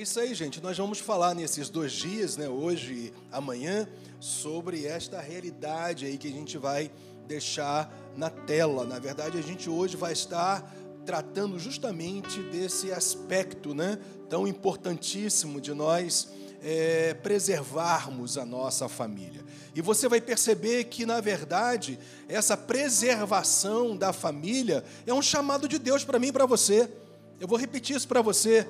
É isso aí, gente. Nós vamos falar nesses dois dias, né, hoje e amanhã, sobre esta realidade aí que a gente vai deixar na tela. Na verdade, a gente hoje vai estar tratando justamente desse aspecto, né, tão importantíssimo de nós é, preservarmos a nossa família. E você vai perceber que, na verdade, essa preservação da família é um chamado de Deus para mim e para você. Eu vou repetir isso para você.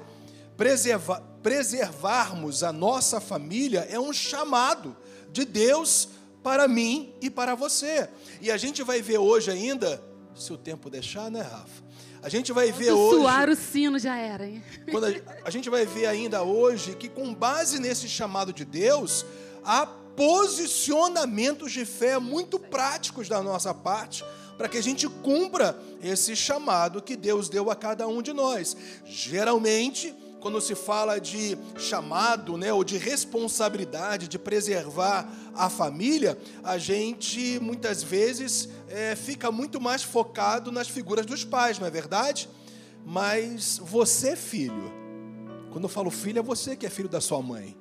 Preserva, preservarmos a nossa família é um chamado de Deus para mim e para você. E a gente vai ver hoje ainda, se o tempo deixar, né, Rafa? A gente vai ver hoje. Suar o sino já era, hein? Quando a, a gente vai ver ainda hoje que, com base nesse chamado de Deus, há posicionamentos de fé muito práticos da nossa parte para que a gente cumpra esse chamado que Deus deu a cada um de nós. Geralmente, quando se fala de chamado, né, ou de responsabilidade de preservar a família, a gente muitas vezes é, fica muito mais focado nas figuras dos pais, não é verdade? Mas você, filho, quando eu falo filho, é você que é filho da sua mãe.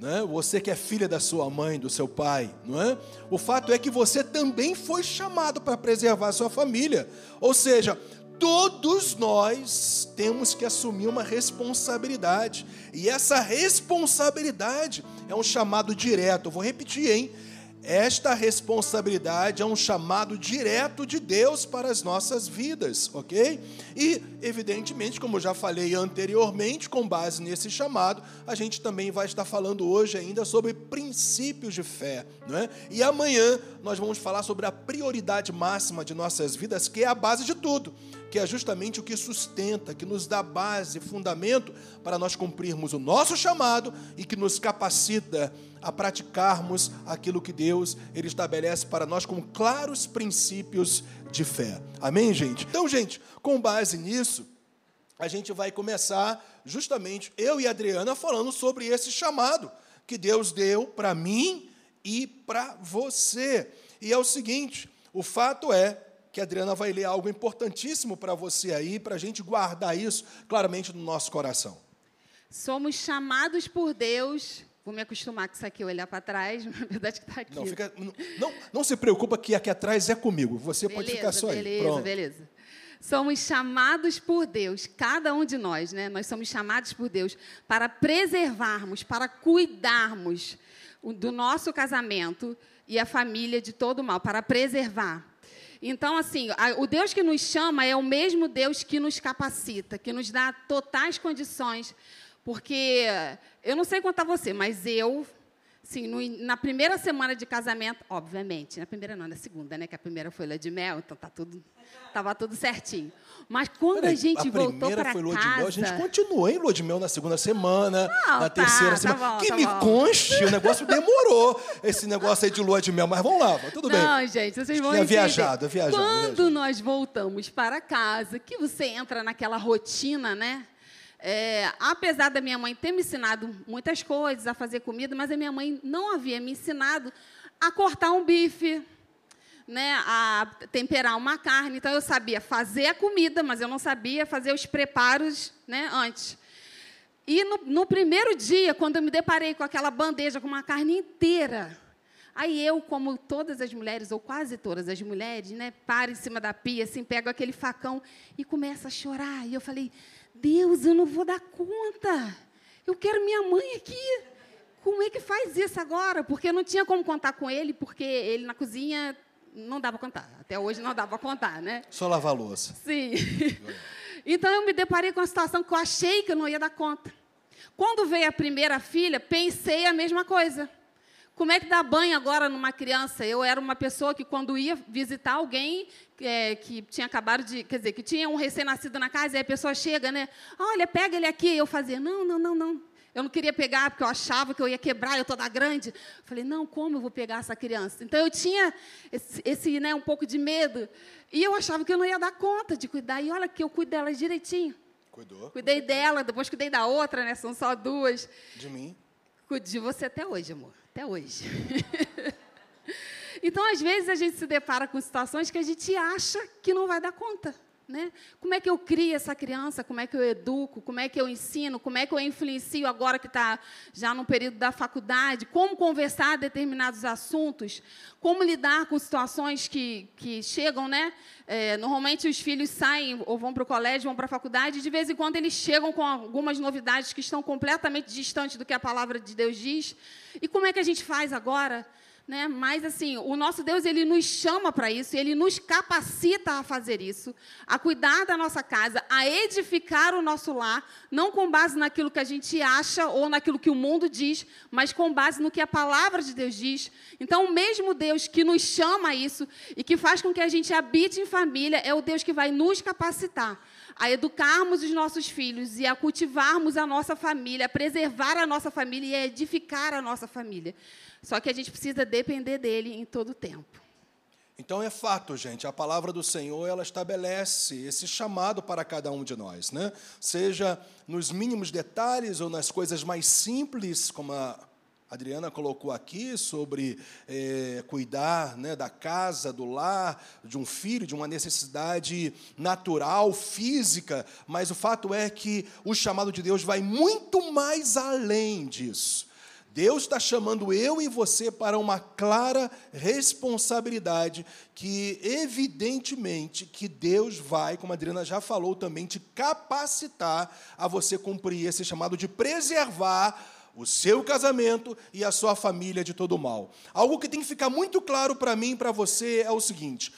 Né? Você que é filha da sua mãe, do seu pai, não é? O fato é que você também foi chamado para preservar a sua família. Ou seja, todos nós temos que assumir uma responsabilidade. E essa responsabilidade é um chamado direto. Eu vou repetir, hein? Esta responsabilidade é um chamado direto de Deus para as nossas vidas, ok? E, evidentemente, como eu já falei anteriormente, com base nesse chamado, a gente também vai estar falando hoje ainda sobre princípios de fé, não é? E amanhã nós vamos falar sobre a prioridade máxima de nossas vidas, que é a base de tudo que é justamente o que sustenta, que nos dá base, fundamento para nós cumprirmos o nosso chamado e que nos capacita a praticarmos aquilo que Deus ele estabelece para nós como claros princípios de fé. Amém, gente? Então, gente, com base nisso, a gente vai começar justamente eu e a Adriana falando sobre esse chamado que Deus deu para mim e para você. E é o seguinte, o fato é que a Adriana vai ler algo importantíssimo para você aí, para a gente guardar isso claramente no nosso coração. Somos chamados por Deus. Vou me acostumar com isso aqui, olhar para trás, na verdade que está aqui. Não, fica, não, não se preocupa que aqui atrás é comigo. Você beleza, pode ficar só beleza, aí. Pronto. Beleza, Somos chamados por Deus, cada um de nós, né? Nós somos chamados por Deus para preservarmos, para cuidarmos do nosso casamento e a família de todo mal, para preservar. Então, assim, o Deus que nos chama é o mesmo Deus que nos capacita, que nos dá totais condições. Porque eu não sei a você, mas eu, sim, no, na primeira semana de casamento, obviamente, na primeira não, na segunda, né? Que a primeira foi lua de mel, então tá tudo, tava tudo certinho. Mas quando Peraí, a gente a voltou para casa... A mel, a gente continuou em lua de mel na segunda semana, não, na tá, terceira tá semana. Bom, que tá me bom. conste, o negócio demorou, esse negócio aí de lua de mel. Mas vamos lá, tudo bem. Não, gente, vocês vão Tinha viajado, viajado. Quando viajado. nós voltamos para casa, que você entra naquela rotina, né? É, apesar da minha mãe ter me ensinado muitas coisas, a fazer comida, mas a minha mãe não havia me ensinado a cortar um bife, né, a temperar uma carne. Então, eu sabia fazer a comida, mas eu não sabia fazer os preparos né, antes. E no, no primeiro dia, quando eu me deparei com aquela bandeja com uma carne inteira, Aí eu, como todas as mulheres, ou quase todas as mulheres, né, paro em cima da pia, assim, pego aquele facão e começo a chorar. E eu falei, Deus, eu não vou dar conta. Eu quero minha mãe aqui. Como é que faz isso agora? Porque eu não tinha como contar com ele, porque ele na cozinha não dava para contar. Até hoje não dava para contar, né? Só lavar a louça. Sim. então eu me deparei com uma situação que eu achei que eu não ia dar conta. Quando veio a primeira filha, pensei a mesma coisa. Como é que dá banho agora numa criança? Eu era uma pessoa que, quando ia visitar alguém é, que tinha acabado de. Quer dizer, que tinha um recém-nascido na casa, e a pessoa chega, né? Olha, pega ele aqui. Eu fazia: não, não, não, não. Eu não queria pegar porque eu achava que eu ia quebrar, eu toda grande. Falei, não, como eu vou pegar essa criança? Então eu tinha esse, esse né, um pouco de medo. E eu achava que eu não ia dar conta de cuidar. E olha que eu cuido dela direitinho. Cuidou? Cuidei dela, depois cuidei da outra, né? São só duas. De mim? Cuido de você até hoje, amor. Até hoje. então, às vezes, a gente se depara com situações que a gente acha que não vai dar conta. Né? Como é que eu crio essa criança? Como é que eu educo? Como é que eu ensino? Como é que eu influencio agora que está já no período da faculdade? Como conversar determinados assuntos? Como lidar com situações que, que chegam, né? É, normalmente os filhos saem ou vão para o colégio, vão para a faculdade, e de vez em quando eles chegam com algumas novidades que estão completamente distantes do que a palavra de Deus diz. E como é que a gente faz agora? Né? Mas assim, o nosso Deus ele nos chama para isso, ele nos capacita a fazer isso, a cuidar da nossa casa, a edificar o nosso lar, não com base naquilo que a gente acha ou naquilo que o mundo diz, mas com base no que a palavra de Deus diz. Então, o mesmo Deus que nos chama a isso e que faz com que a gente habite em família é o Deus que vai nos capacitar a educarmos os nossos filhos e a cultivarmos a nossa família, a preservar a nossa família e a edificar a nossa família. Só que a gente precisa depender dele em todo o tempo. Então é fato, gente, a palavra do Senhor, ela estabelece esse chamado para cada um de nós, né? Seja nos mínimos detalhes ou nas coisas mais simples, como a Adriana colocou aqui sobre é, cuidar né, da casa, do lar, de um filho, de uma necessidade natural, física, mas o fato é que o chamado de Deus vai muito mais além disso. Deus está chamando eu e você para uma clara responsabilidade que, evidentemente, que Deus vai, como a Adriana já falou também, te capacitar a você cumprir esse chamado de preservar o seu casamento e a sua família de todo mal. Algo que tem que ficar muito claro para mim e para você é o seguinte: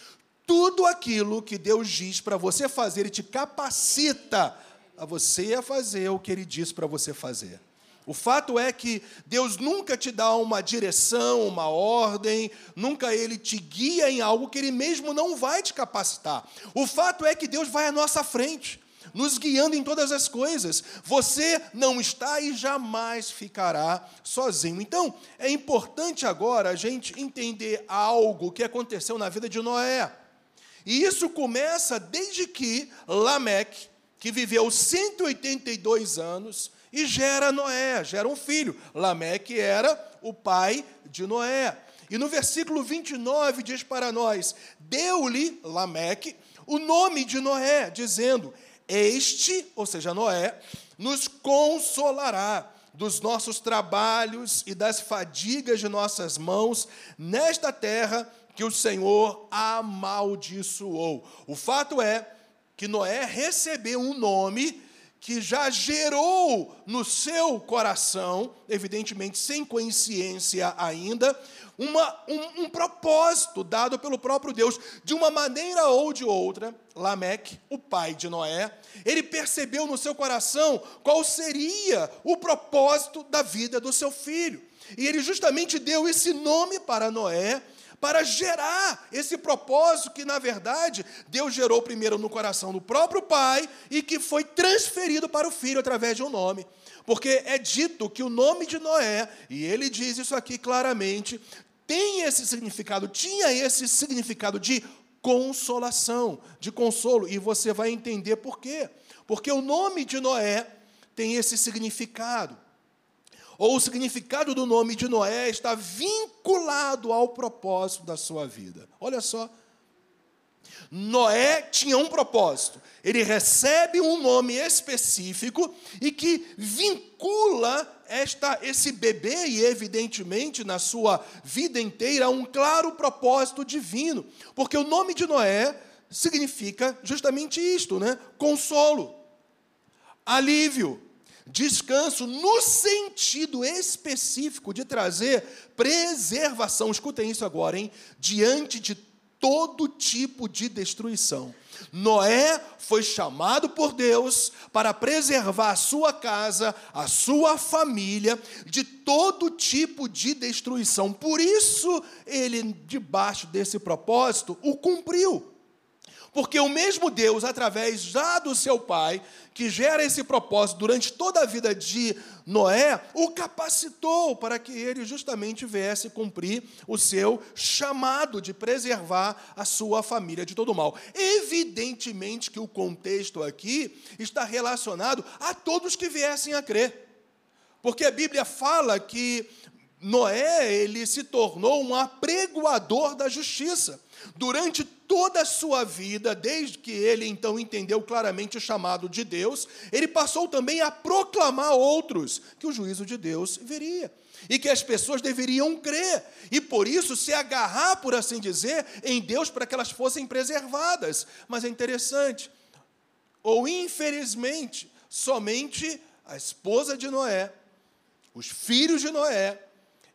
tudo aquilo que Deus diz para você fazer, Ele te capacita a você a fazer o que Ele diz para você fazer. O fato é que Deus nunca te dá uma direção, uma ordem, nunca Ele te guia em algo que Ele mesmo não vai te capacitar. O fato é que Deus vai à nossa frente, nos guiando em todas as coisas. Você não está e jamais ficará sozinho. Então, é importante agora a gente entender algo que aconteceu na vida de Noé. E isso começa desde que Lameque, que viveu 182 anos, e gera Noé, gera um filho. Lameque era o pai de Noé. E no versículo 29 diz para nós: Deu-lhe, Lameque, o nome de Noé, dizendo: Este, ou seja, Noé, nos consolará dos nossos trabalhos e das fadigas de nossas mãos nesta terra que o Senhor amaldiçoou. O fato é que Noé recebeu um nome que já gerou no seu coração, evidentemente sem consciência ainda, uma, um, um, propósito dado pelo próprio Deus, de uma maneira ou de outra, Lameque, o pai de Noé, ele percebeu no seu coração qual seria o propósito da vida do seu filho. E ele justamente deu esse nome para Noé, para gerar esse propósito que, na verdade, Deus gerou primeiro no coração do próprio pai e que foi transferido para o filho através de um nome. Porque é dito que o nome de Noé, e ele diz isso aqui claramente, tem esse significado, tinha esse significado de consolação, de consolo, e você vai entender por quê. Porque o nome de Noé tem esse significado ou o significado do nome de Noé está vinculado ao propósito da sua vida. Olha só. Noé tinha um propósito. Ele recebe um nome específico e que vincula esta, esse bebê e, evidentemente, na sua vida inteira, um claro propósito divino. Porque o nome de Noé significa justamente isto, né? Consolo, alívio, Descanso no sentido específico de trazer preservação, escutem isso agora, hein? Diante de todo tipo de destruição. Noé foi chamado por Deus para preservar a sua casa, a sua família, de todo tipo de destruição. Por isso, ele, debaixo desse propósito, o cumpriu. Porque o mesmo Deus, através já do seu pai, que gera esse propósito durante toda a vida de Noé, o capacitou para que ele justamente viesse cumprir o seu chamado de preservar a sua família de todo mal. Evidentemente que o contexto aqui está relacionado a todos que viessem a crer. Porque a Bíblia fala que Noé, ele se tornou um apregoador da justiça. Durante toda a sua vida, desde que ele então entendeu claramente o chamado de Deus, ele passou também a proclamar a outros que o juízo de Deus viria e que as pessoas deveriam crer e por isso se agarrar, por assim dizer, em Deus para que elas fossem preservadas. Mas é interessante, ou infelizmente, somente a esposa de Noé, os filhos de Noé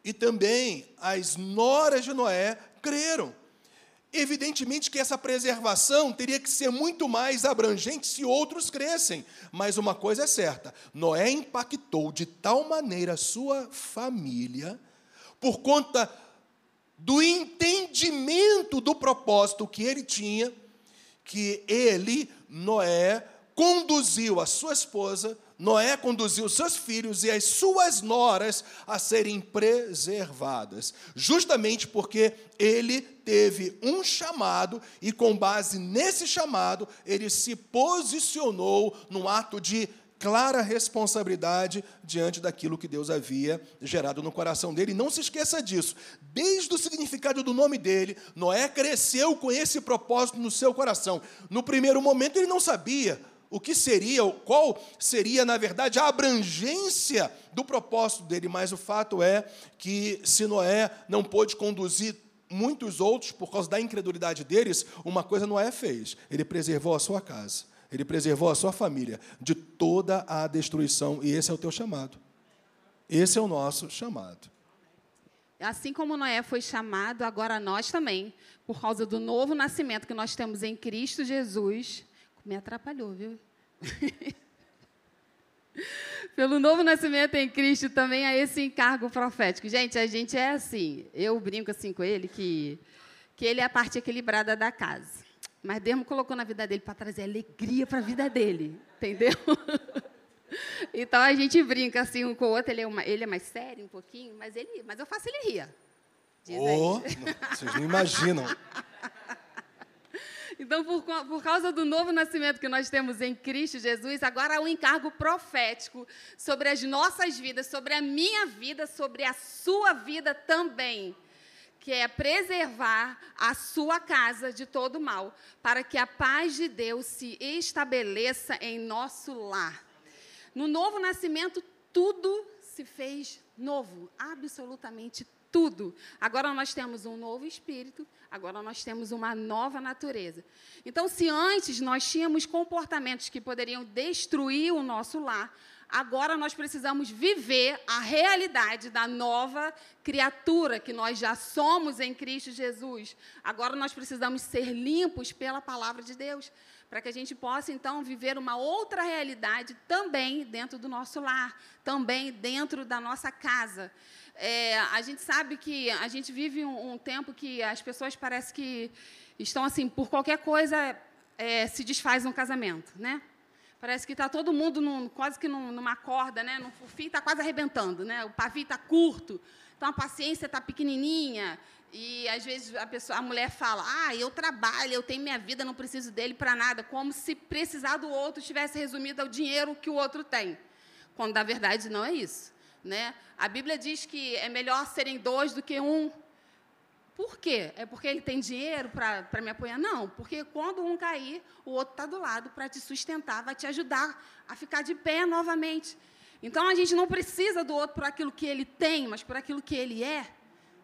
e também as noras de Noé creram. Evidentemente que essa preservação teria que ser muito mais abrangente se outros crescem, mas uma coisa é certa: Noé impactou de tal maneira sua família, por conta do entendimento do propósito que ele tinha, que ele, Noé, conduziu a sua esposa, Noé conduziu seus filhos e as suas noras a serem preservadas, justamente porque ele teve um chamado e, com base nesse chamado, ele se posicionou num ato de clara responsabilidade diante daquilo que Deus havia gerado no coração dele. E não se esqueça disso. Desde o significado do nome dele, Noé cresceu com esse propósito no seu coração. No primeiro momento, ele não sabia o que seria, qual seria, na verdade, a abrangência do propósito dele, mas o fato é que se Noé não pôde conduzir muitos outros por causa da incredulidade deles, uma coisa Noé fez: ele preservou a sua casa, ele preservou a sua família de toda a destruição, e esse é o teu chamado. Esse é o nosso chamado. Assim como Noé foi chamado, agora nós também, por causa do novo nascimento que nós temos em Cristo Jesus, me atrapalhou, viu? Pelo novo nascimento em Cristo também há esse encargo profético. Gente, a gente é assim. Eu brinco assim com ele que, que ele é a parte equilibrada da casa. Mas Deus colocou na vida dele para trazer alegria para a vida dele. Entendeu? Então a gente brinca assim um com o outro. Ele é, uma, ele é mais sério um pouquinho, mas, ele, mas eu faço ele rir. oh, vocês não imaginam. Então, por, por causa do novo nascimento que nós temos em Cristo Jesus, agora há um encargo profético sobre as nossas vidas, sobre a minha vida, sobre a sua vida também que é preservar a sua casa de todo mal, para que a paz de Deus se estabeleça em nosso lar. No novo nascimento, tudo se fez novo, absolutamente tudo. Agora nós temos um novo espírito, agora nós temos uma nova natureza. Então, se antes nós tínhamos comportamentos que poderiam destruir o nosso lar, agora nós precisamos viver a realidade da nova criatura que nós já somos em Cristo Jesus. Agora nós precisamos ser limpos pela palavra de Deus, para que a gente possa então viver uma outra realidade também dentro do nosso lar, também dentro da nossa casa. É, a gente sabe que a gente vive um, um, tempo que as pessoas parece que estão assim, por qualquer coisa é, se desfaz um casamento, né? Parece que está todo mundo num, quase que num, numa corda, né? O fio está quase arrebentando, né? O pavio está curto, então a paciência está pequenininha. E às vezes a pessoa, a mulher fala: "Ah, eu trabalho, eu tenho minha vida, não preciso dele para nada", como se precisar do outro tivesse resumido ao dinheiro que o outro tem. Quando na verdade não é isso. Né? A Bíblia diz que é melhor serem dois do que um. Por quê? É porque ele tem dinheiro para me apoiar? Não, porque quando um cair, o outro está do lado para te sustentar, vai te ajudar a ficar de pé novamente. Então a gente não precisa do outro por aquilo que ele tem, mas por aquilo que ele é.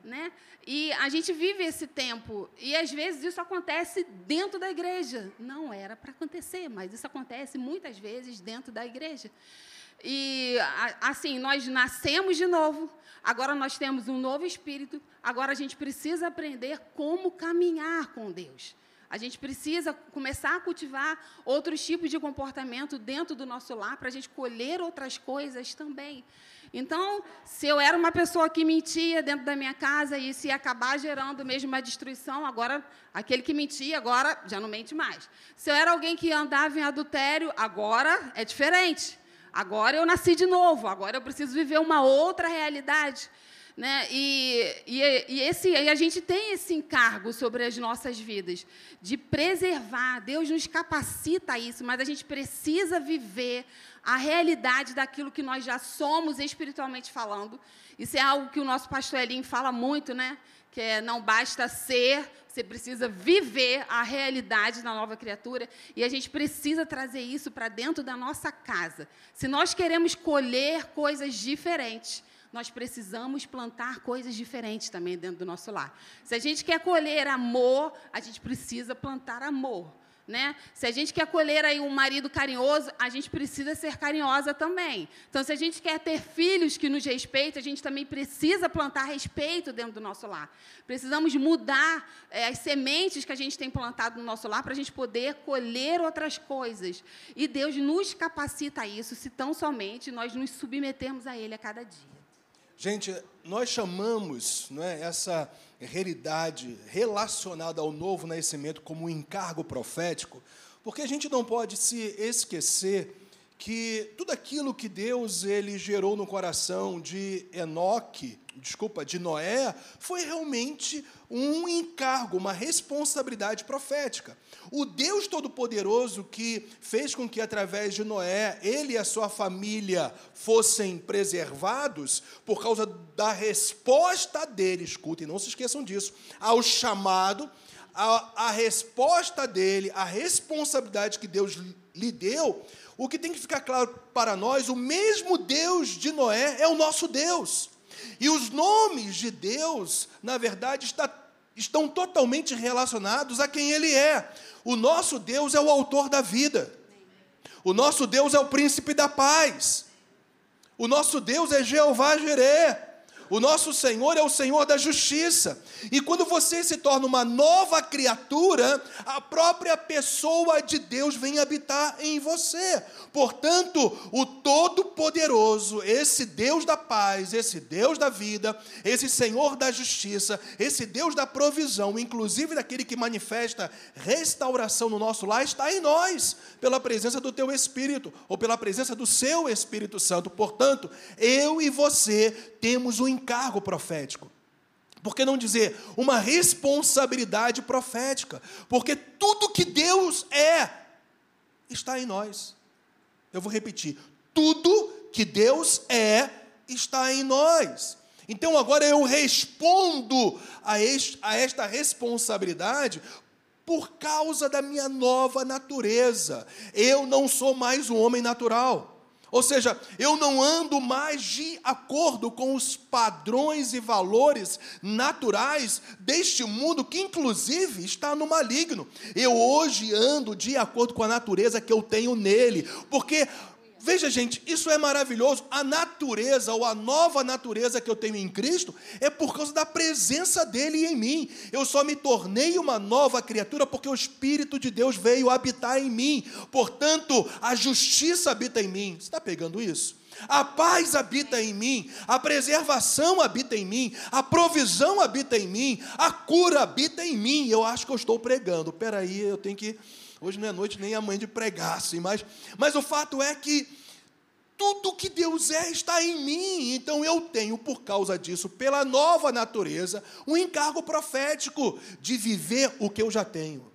Né? E a gente vive esse tempo, e às vezes isso acontece dentro da igreja. Não era para acontecer, mas isso acontece muitas vezes dentro da igreja. E assim, nós nascemos de novo, agora nós temos um novo espírito, agora a gente precisa aprender como caminhar com Deus. A gente precisa começar a cultivar outros tipos de comportamento dentro do nosso lar para a gente colher outras coisas também. Então, se eu era uma pessoa que mentia dentro da minha casa e ia acabar gerando mesmo uma destruição, agora aquele que mentia agora já não mente mais. Se eu era alguém que andava em adultério, agora é diferente. Agora eu nasci de novo, agora eu preciso viver uma outra realidade. Né? E, e, e, esse, e a gente tem esse encargo sobre as nossas vidas, de preservar. Deus nos capacita a isso, mas a gente precisa viver a realidade daquilo que nós já somos espiritualmente falando. Isso é algo que o nosso pastor Elinho fala muito, né? Que é, não basta ser, você precisa viver a realidade da nova criatura e a gente precisa trazer isso para dentro da nossa casa. Se nós queremos colher coisas diferentes, nós precisamos plantar coisas diferentes também dentro do nosso lar. Se a gente quer colher amor, a gente precisa plantar amor. Né? Se a gente quer colher aí um marido carinhoso, a gente precisa ser carinhosa também. Então, se a gente quer ter filhos que nos respeitem, a gente também precisa plantar respeito dentro do nosso lar. Precisamos mudar é, as sementes que a gente tem plantado no nosso lar para a gente poder colher outras coisas. E Deus nos capacita a isso, se tão somente nós nos submetermos a Ele a cada dia. Gente, nós chamamos é, essa realidade relacionada ao novo nascimento como um encargo profético, porque a gente não pode se esquecer que tudo aquilo que Deus ele gerou no coração de Enoque, desculpa, de Noé, foi realmente um encargo, uma responsabilidade profética. O Deus Todo-Poderoso que fez com que, através de Noé, ele e a sua família fossem preservados, por causa da resposta dele, escutem, não se esqueçam disso, ao chamado, a, a resposta dele, a responsabilidade que Deus lhe deu, o que tem que ficar claro para nós, o mesmo Deus de Noé é o nosso Deus. E os nomes de Deus, na verdade, está, estão totalmente relacionados a quem Ele é. O nosso Deus é o autor da vida. O nosso Deus é o príncipe da paz. O nosso Deus é Jeová Jireh. O nosso Senhor é o Senhor da justiça. E quando você se torna uma nova criatura, a própria pessoa de Deus vem habitar em você. Portanto, o Todo-Poderoso, esse Deus da paz, esse Deus da vida, esse Senhor da justiça, esse Deus da provisão, inclusive daquele que manifesta restauração no nosso lar, está em nós, pela presença do teu Espírito, ou pela presença do seu Espírito Santo. Portanto, eu e você temos um encargo profético. Por que não dizer uma responsabilidade profética? Porque tudo que Deus é está em nós. Eu vou repetir: tudo que Deus é está em nós. Então agora eu respondo a, este, a esta responsabilidade por causa da minha nova natureza. Eu não sou mais um homem natural. Ou seja, eu não ando mais de acordo com os padrões e valores naturais deste mundo que, inclusive, está no maligno. Eu hoje ando de acordo com a natureza que eu tenho nele, porque Veja, gente, isso é maravilhoso. A natureza, ou a nova natureza que eu tenho em Cristo, é por causa da presença dele em mim. Eu só me tornei uma nova criatura porque o Espírito de Deus veio habitar em mim. Portanto, a justiça habita em mim. Você está pegando isso? A paz habita em mim, a preservação habita em mim, a provisão habita em mim, a cura habita em mim. Eu acho que eu estou pregando. Espera aí, eu tenho que Hoje não é noite nem a mãe de pregar, assim, mas, mas o fato é que tudo que Deus é está em mim. Então eu tenho, por causa disso, pela nova natureza, um encargo profético de viver o que eu já tenho.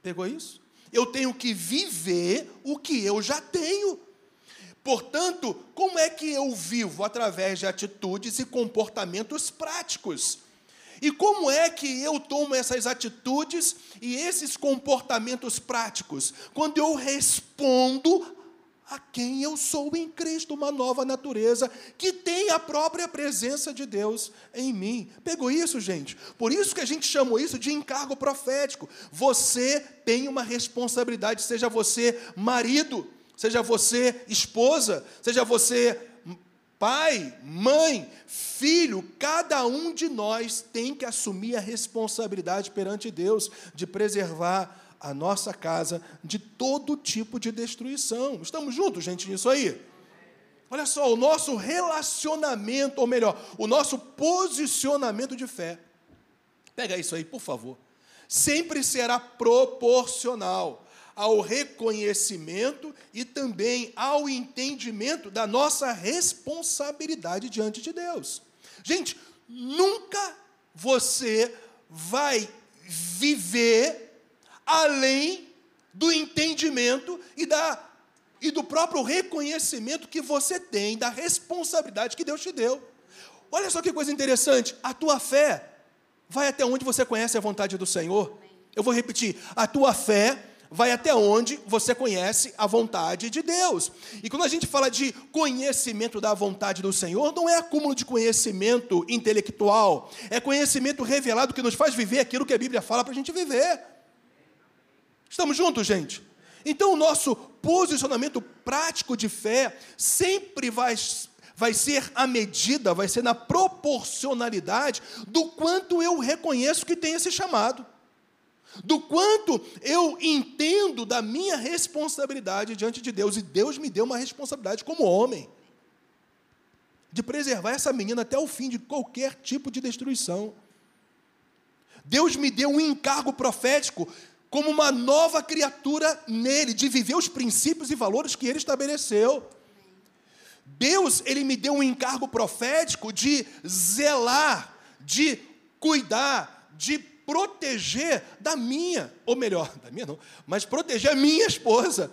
Pegou isso? Eu tenho que viver o que eu já tenho. Portanto, como é que eu vivo? Através de atitudes e comportamentos práticos. E como é que eu tomo essas atitudes e esses comportamentos práticos? Quando eu respondo a quem eu sou em Cristo, uma nova natureza que tem a própria presença de Deus em mim. Pegou isso, gente? Por isso que a gente chamou isso de encargo profético. Você tem uma responsabilidade, seja você marido, seja você esposa, seja você Pai, mãe, filho, cada um de nós tem que assumir a responsabilidade perante Deus de preservar a nossa casa de todo tipo de destruição. Estamos juntos, gente, nisso aí? Olha só, o nosso relacionamento, ou melhor, o nosso posicionamento de fé. Pega isso aí, por favor. Sempre será proporcional ao reconhecimento e também ao entendimento da nossa responsabilidade diante de Deus. Gente, nunca você vai viver além do entendimento e, da, e do próprio reconhecimento que você tem da responsabilidade que Deus te deu. Olha só que coisa interessante, a tua fé vai até onde você conhece a vontade do Senhor. Eu vou repetir, a tua fé vai até onde você conhece a vontade de Deus. E quando a gente fala de conhecimento da vontade do Senhor, não é acúmulo de conhecimento intelectual, é conhecimento revelado que nos faz viver aquilo que a Bíblia fala para a gente viver. Estamos juntos, gente? Então, o nosso posicionamento prático de fé sempre vai, vai ser a medida, vai ser na proporcionalidade do quanto eu reconheço que tem esse chamado do quanto eu entendo da minha responsabilidade diante de Deus. E Deus me deu uma responsabilidade como homem de preservar essa menina até o fim de qualquer tipo de destruição. Deus me deu um encargo profético como uma nova criatura nele, de viver os princípios e valores que ele estabeleceu. Deus, ele me deu um encargo profético de zelar, de cuidar, de proteger da minha, ou melhor, da minha não, mas proteger a minha esposa.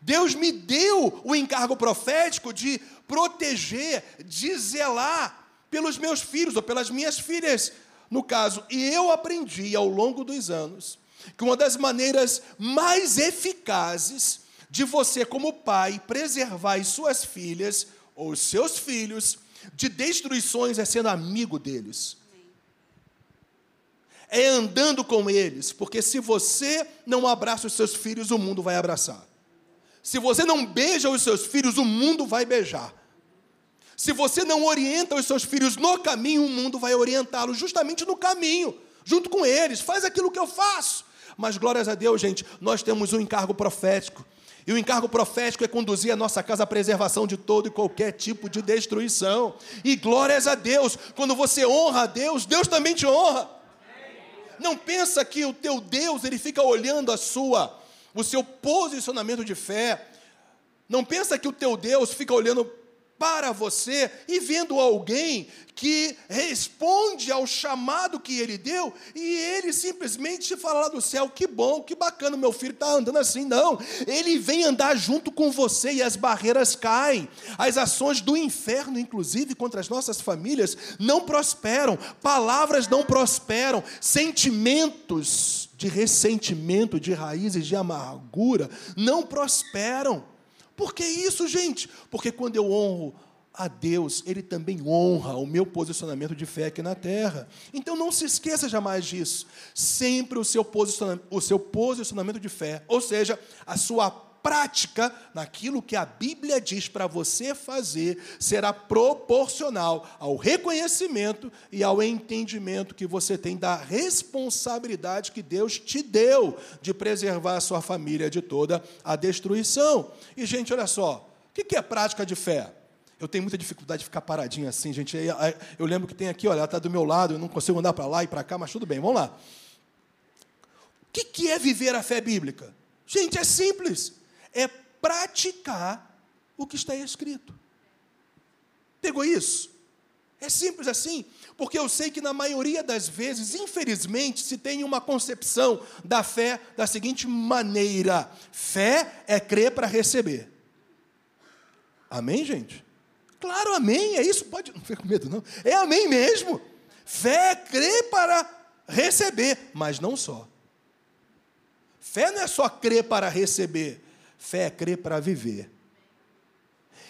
Deus me deu o encargo profético de proteger, de zelar pelos meus filhos ou pelas minhas filhas, no caso. E eu aprendi ao longo dos anos que uma das maneiras mais eficazes de você, como pai, preservar as suas filhas ou os seus filhos de destruições é sendo amigo deles é andando com eles, porque se você não abraça os seus filhos, o mundo vai abraçar. Se você não beija os seus filhos, o mundo vai beijar. Se você não orienta os seus filhos no caminho, o mundo vai orientá-los justamente no caminho, junto com eles. Faz aquilo que eu faço. Mas glórias a Deus, gente, nós temos um encargo profético. E o encargo profético é conduzir a nossa casa à preservação de todo e qualquer tipo de destruição. E glórias a Deus, quando você honra a Deus, Deus também te honra. Não pensa que o teu Deus ele fica olhando a sua, o seu posicionamento de fé. Não pensa que o teu Deus fica olhando para você e vendo alguém que responde ao chamado que ele deu e ele simplesmente fala lá do céu: que bom, que bacana, meu filho está andando assim. Não, ele vem andar junto com você e as barreiras caem. As ações do inferno, inclusive contra as nossas famílias, não prosperam, palavras não prosperam, sentimentos de ressentimento, de raízes de amargura, não prosperam. Por que isso, gente? Porque quando eu honro a Deus, Ele também honra o meu posicionamento de fé aqui na terra. Então não se esqueça jamais disso. Sempre o seu posicionamento, o seu posicionamento de fé, ou seja, a sua prática naquilo que a Bíblia diz para você fazer será proporcional ao reconhecimento e ao entendimento que você tem da responsabilidade que Deus te deu de preservar a sua família de toda a destruição. E, gente, olha só, o que é prática de fé? Eu tenho muita dificuldade de ficar paradinho assim, gente. Eu lembro que tem aqui, olha, ela está do meu lado, eu não consigo andar para lá e para cá, mas tudo bem, vamos lá. O que é viver a fé bíblica? Gente, é simples é praticar o que está escrito. Pegou isso? É simples assim, porque eu sei que na maioria das vezes, infelizmente, se tem uma concepção da fé da seguinte maneira: fé é crer para receber. Amém, gente? Claro, amém, é isso, pode, não fica com medo, não. É amém mesmo. Fé é crer para receber, mas não só. Fé não é só crer para receber, Fé é crer para viver.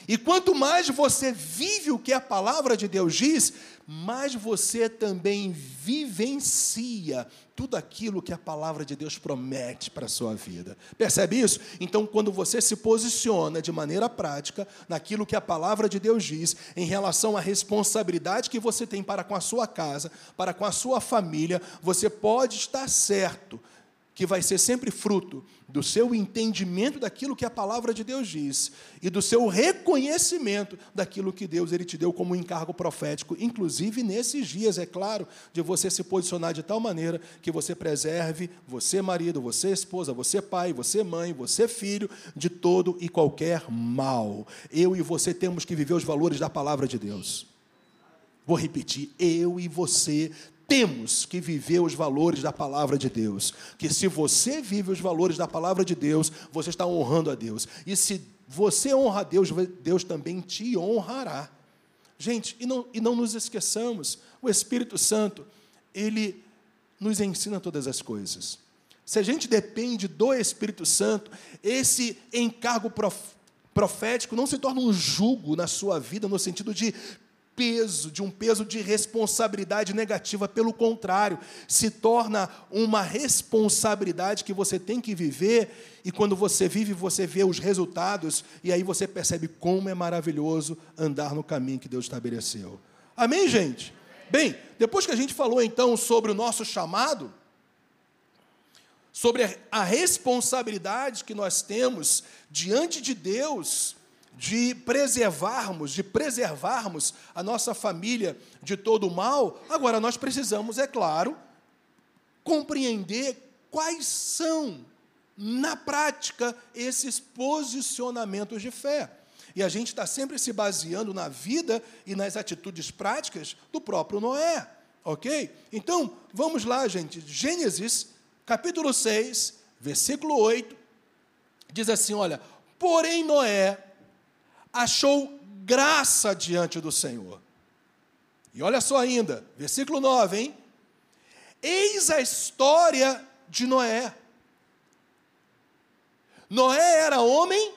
E quanto mais você vive o que a palavra de Deus diz, mais você também vivencia tudo aquilo que a palavra de Deus promete para a sua vida. Percebe isso? Então, quando você se posiciona de maneira prática naquilo que a palavra de Deus diz, em relação à responsabilidade que você tem para com a sua casa, para com a sua família, você pode estar certo que vai ser sempre fruto do seu entendimento daquilo que a palavra de Deus diz e do seu reconhecimento daquilo que Deus ele te deu como encargo profético, inclusive nesses dias, é claro, de você se posicionar de tal maneira que você preserve você marido, você esposa, você pai, você mãe, você filho de todo e qualquer mal. Eu e você temos que viver os valores da palavra de Deus. Vou repetir, eu e você temos que viver os valores da palavra de Deus. Que se você vive os valores da palavra de Deus, você está honrando a Deus. E se você honra a Deus, Deus também te honrará. Gente, e não, e não nos esqueçamos, o Espírito Santo, ele nos ensina todas as coisas. Se a gente depende do Espírito Santo, esse encargo profético não se torna um jugo na sua vida, no sentido de peso, de um peso de responsabilidade negativa. Pelo contrário, se torna uma responsabilidade que você tem que viver, e quando você vive, você vê os resultados, e aí você percebe como é maravilhoso andar no caminho que Deus estabeleceu. Amém, gente? Bem, depois que a gente falou então sobre o nosso chamado, sobre a responsabilidade que nós temos diante de Deus, de preservarmos, de preservarmos a nossa família de todo o mal, agora nós precisamos, é claro, compreender quais são, na prática, esses posicionamentos de fé. E a gente está sempre se baseando na vida e nas atitudes práticas do próprio Noé. Ok? Então, vamos lá, gente. Gênesis, capítulo 6, versículo 8, diz assim: olha, porém Noé achou graça diante do Senhor. E olha só ainda, versículo 9, hein? Eis a história de Noé. Noé era homem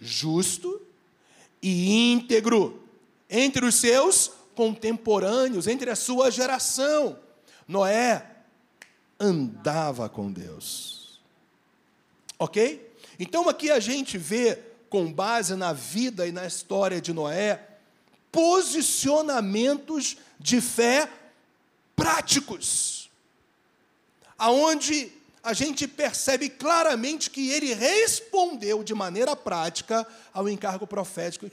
justo e íntegro entre os seus contemporâneos, entre a sua geração. Noé andava com Deus. Ok? Então aqui a gente vê com base na vida e na história de Noé, posicionamentos de fé práticos, aonde a gente percebe claramente que ele respondeu de maneira prática ao encargo profético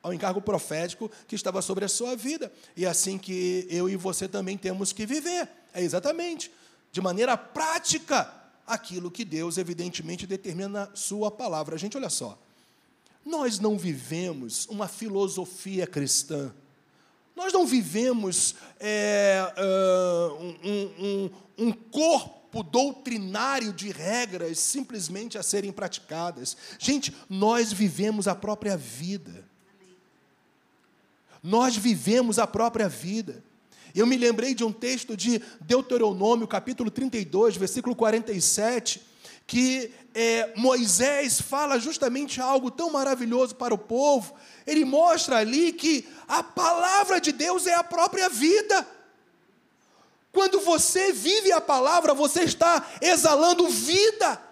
ao encargo profético que estava sobre a sua vida. E é assim que eu e você também temos que viver. É exatamente de maneira prática aquilo que Deus evidentemente determina na sua palavra. Gente, olha só. Nós não vivemos uma filosofia cristã. Nós não vivemos é, uh, um, um, um corpo doutrinário de regras simplesmente a serem praticadas. Gente, nós vivemos a própria vida. Nós vivemos a própria vida. Eu me lembrei de um texto de Deuteronômio, capítulo 32, versículo 47, que é, Moisés fala justamente algo tão maravilhoso para o povo. Ele mostra ali que a palavra de Deus é a própria vida. Quando você vive a palavra, você está exalando vida.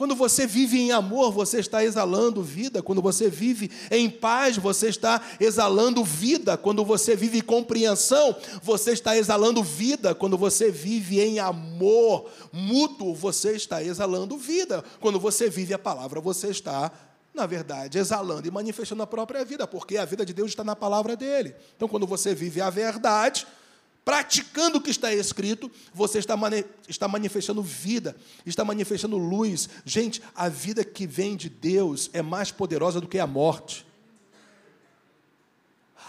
Quando você vive em amor, você está exalando vida. Quando você vive em paz, você está exalando vida. Quando você vive compreensão, você está exalando vida. Quando você vive em amor mútuo, você está exalando vida. Quando você vive a palavra, você está na verdade, exalando e manifestando a própria vida, porque a vida de Deus está na palavra dele. Então, quando você vive a verdade, praticando o que está escrito, você está, mani está manifestando vida, está manifestando luz. Gente, a vida que vem de Deus é mais poderosa do que a morte.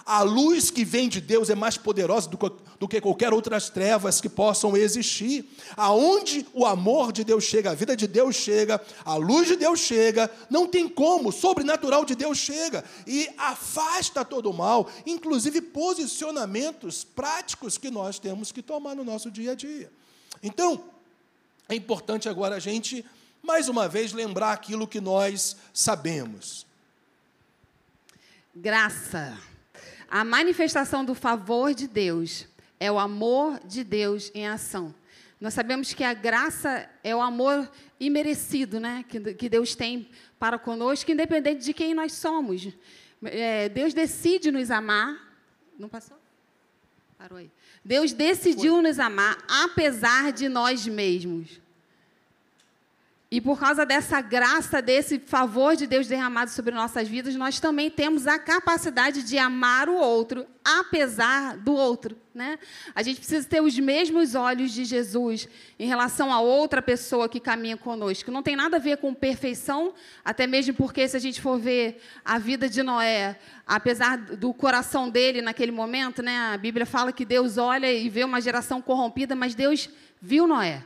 A luz que vem de Deus é mais poderosa do que, qualquer outras trevas que possam existir. Aonde o amor de Deus chega, a vida de Deus chega, a luz de Deus chega, não tem como, o sobrenatural de Deus chega e afasta todo o mal, inclusive posicionamentos práticos que nós temos que tomar no nosso dia a dia. Então, é importante agora a gente, mais uma vez, lembrar aquilo que nós sabemos. Graça. A manifestação do favor de Deus é o amor de Deus em ação. Nós sabemos que a graça é o amor imerecido, né, que, que Deus tem para conosco, independente de quem nós somos. É, Deus decide nos amar. Não passou? Parou aí. Deus decidiu Foi. nos amar apesar de nós mesmos. E por causa dessa graça, desse favor de Deus derramado sobre nossas vidas, nós também temos a capacidade de amar o outro, apesar do outro. Né? A gente precisa ter os mesmos olhos de Jesus em relação a outra pessoa que caminha conosco. Não tem nada a ver com perfeição, até mesmo porque, se a gente for ver a vida de Noé, apesar do coração dele naquele momento, né, a Bíblia fala que Deus olha e vê uma geração corrompida, mas Deus viu Noé.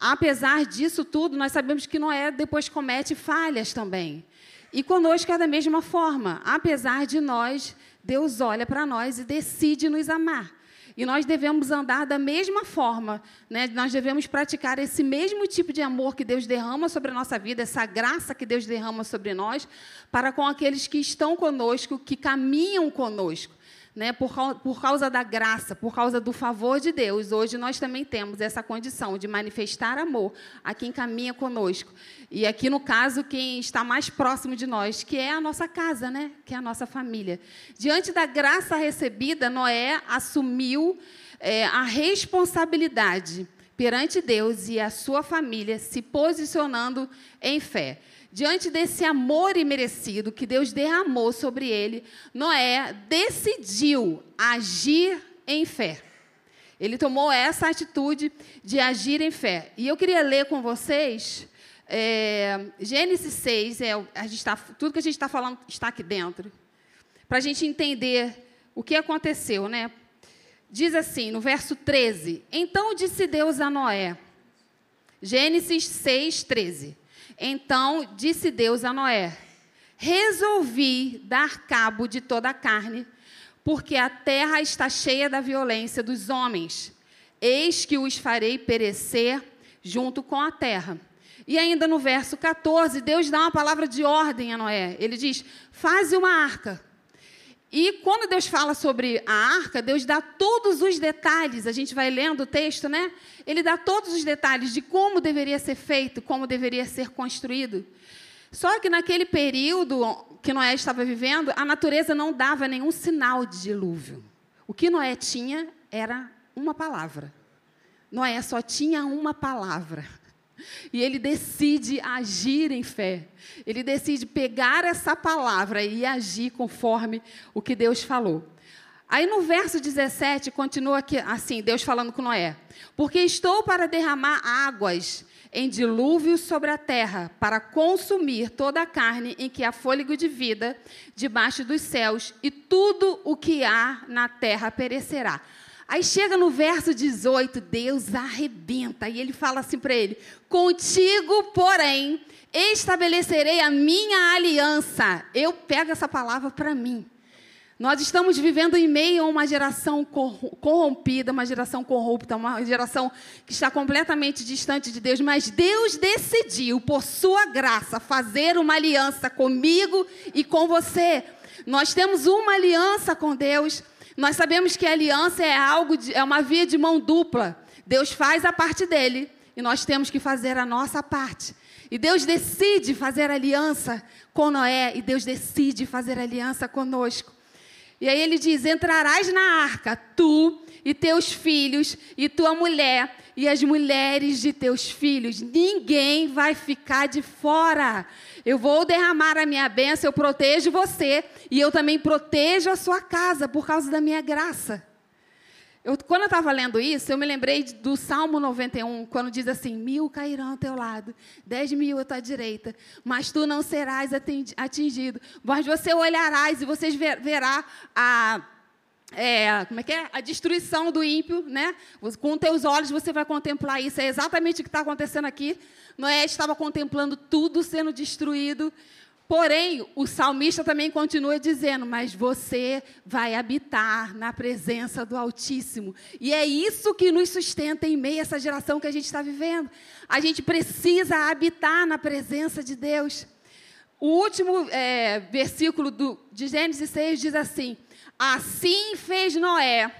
Apesar disso tudo, nós sabemos que Noé depois comete falhas também. E conosco é da mesma forma. Apesar de nós, Deus olha para nós e decide nos amar. E nós devemos andar da mesma forma, né? nós devemos praticar esse mesmo tipo de amor que Deus derrama sobre a nossa vida, essa graça que Deus derrama sobre nós, para com aqueles que estão conosco, que caminham conosco né, por, por causa da graça, por causa do favor de Deus, hoje nós também temos essa condição de manifestar amor a quem caminha conosco. E aqui, no caso, quem está mais próximo de nós, que é a nossa casa, né, que é a nossa família. Diante da graça recebida, Noé assumiu é, a responsabilidade perante Deus e a sua família, se posicionando em fé. Diante desse amor imerecido que Deus derramou sobre ele, Noé decidiu agir em fé. Ele tomou essa atitude de agir em fé. E eu queria ler com vocês é, Gênesis 6, é, a gente tá, tudo que a gente está falando está aqui dentro, para a gente entender o que aconteceu. Né? Diz assim, no verso 13: Então disse Deus a Noé, Gênesis 6, 13. Então disse Deus a Noé: Resolvi dar cabo de toda a carne, porque a terra está cheia da violência dos homens. Eis que os farei perecer junto com a terra. E ainda no verso 14, Deus dá uma palavra de ordem a Noé. Ele diz: Faze uma arca e quando Deus fala sobre a arca, Deus dá todos os detalhes, a gente vai lendo o texto, né? Ele dá todos os detalhes de como deveria ser feito, como deveria ser construído. Só que naquele período que Noé estava vivendo, a natureza não dava nenhum sinal de dilúvio. O que Noé tinha era uma palavra. Noé só tinha uma palavra. E ele decide agir em fé. Ele decide pegar essa palavra e agir conforme o que Deus falou. Aí no verso 17, continua aqui, assim, Deus falando com Noé: Porque estou para derramar águas em dilúvio sobre a terra, para consumir toda a carne em que há fôlego de vida debaixo dos céus, e tudo o que há na terra perecerá. Aí chega no verso 18, Deus arrebenta e ele fala assim para ele: Contigo, porém, estabelecerei a minha aliança. Eu pego essa palavra para mim. Nós estamos vivendo em meio a uma geração corrompida, uma geração corrupta, uma geração que está completamente distante de Deus, mas Deus decidiu, por sua graça, fazer uma aliança comigo e com você. Nós temos uma aliança com Deus. Nós sabemos que a aliança é algo de, é uma via de mão dupla. Deus faz a parte dele e nós temos que fazer a nossa parte. E Deus decide fazer aliança com Noé e Deus decide fazer aliança conosco. E aí ele diz: Entrarás na arca, tu e teus filhos, e tua mulher, e as mulheres de teus filhos. Ninguém vai ficar de fora. Eu vou derramar a minha bênção, eu protejo você e eu também protejo a sua casa por causa da minha graça. Eu, quando eu estava lendo isso, eu me lembrei do Salmo 91, quando diz assim: mil cairão ao teu lado, dez mil à tua direita, mas tu não serás atingido. Mas você olharás e você verá a é, como é que é? A destruição do ímpio, né? Com teus olhos você vai contemplar isso. É exatamente o que está acontecendo aqui. Noé estava contemplando tudo sendo destruído. Porém, o salmista também continua dizendo: Mas você vai habitar na presença do Altíssimo. E é isso que nos sustenta em meio a essa geração que a gente está vivendo. A gente precisa habitar na presença de Deus. O último é, versículo do, de Gênesis 6 diz assim: Assim fez Noé,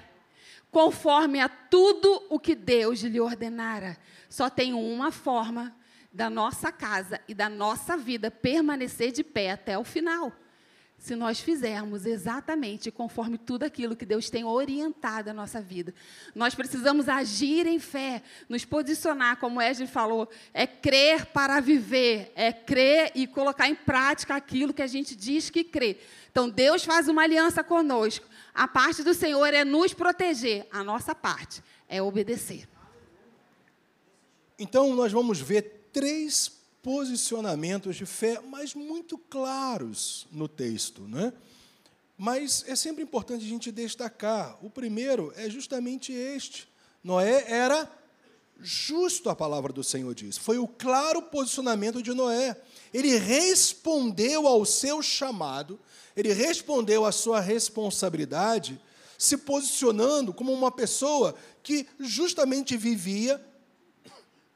conforme a tudo o que Deus lhe ordenara. Só tem uma forma da nossa casa e da nossa vida permanecer de pé até o final. Se nós fizermos exatamente conforme tudo aquilo que Deus tem orientado a nossa vida. Nós precisamos agir em fé, nos posicionar, como Esdre falou, é crer para viver, é crer e colocar em prática aquilo que a gente diz que crê. Então, Deus faz uma aliança conosco. A parte do Senhor é nos proteger, a nossa parte é obedecer. Então, nós vamos ver três posicionamentos de fé, mas muito claros no texto. Né? Mas é sempre importante a gente destacar. O primeiro é justamente este. Noé era justo, a palavra do Senhor diz. Foi o claro posicionamento de Noé. Ele respondeu ao seu chamado, ele respondeu à sua responsabilidade, se posicionando como uma pessoa que justamente vivia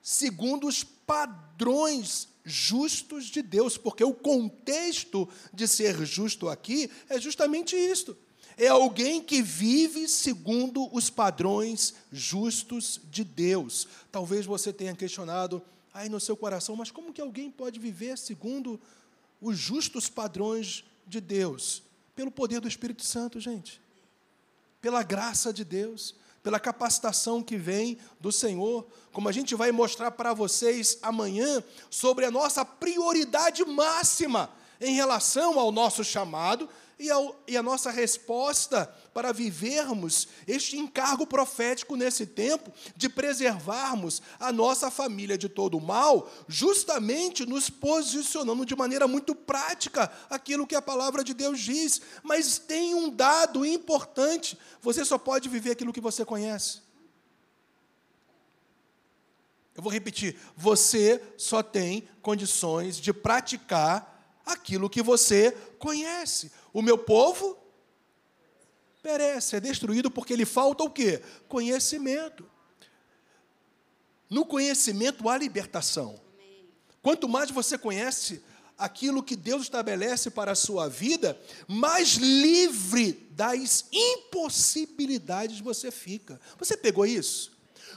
segundo os padrões justos de Deus, porque o contexto de ser justo aqui é justamente isto. É alguém que vive segundo os padrões justos de Deus. Talvez você tenha questionado aí no seu coração, mas como que alguém pode viver segundo os justos padrões de Deus? Pelo poder do Espírito Santo, gente. Pela graça de Deus pela capacitação que vem do Senhor, como a gente vai mostrar para vocês amanhã, sobre a nossa prioridade máxima em relação ao nosso chamado e, ao, e a nossa resposta para vivermos este encargo profético nesse tempo de preservarmos a nossa família de todo o mal, justamente nos posicionando de maneira muito prática aquilo que a palavra de Deus diz. Mas tem um dado importante: você só pode viver aquilo que você conhece. Eu vou repetir: você só tem condições de praticar aquilo que você conhece. O meu povo perece, é destruído porque lhe falta o quê? Conhecimento. No conhecimento há libertação. Quanto mais você conhece aquilo que Deus estabelece para a sua vida, mais livre das impossibilidades você fica. Você pegou isso?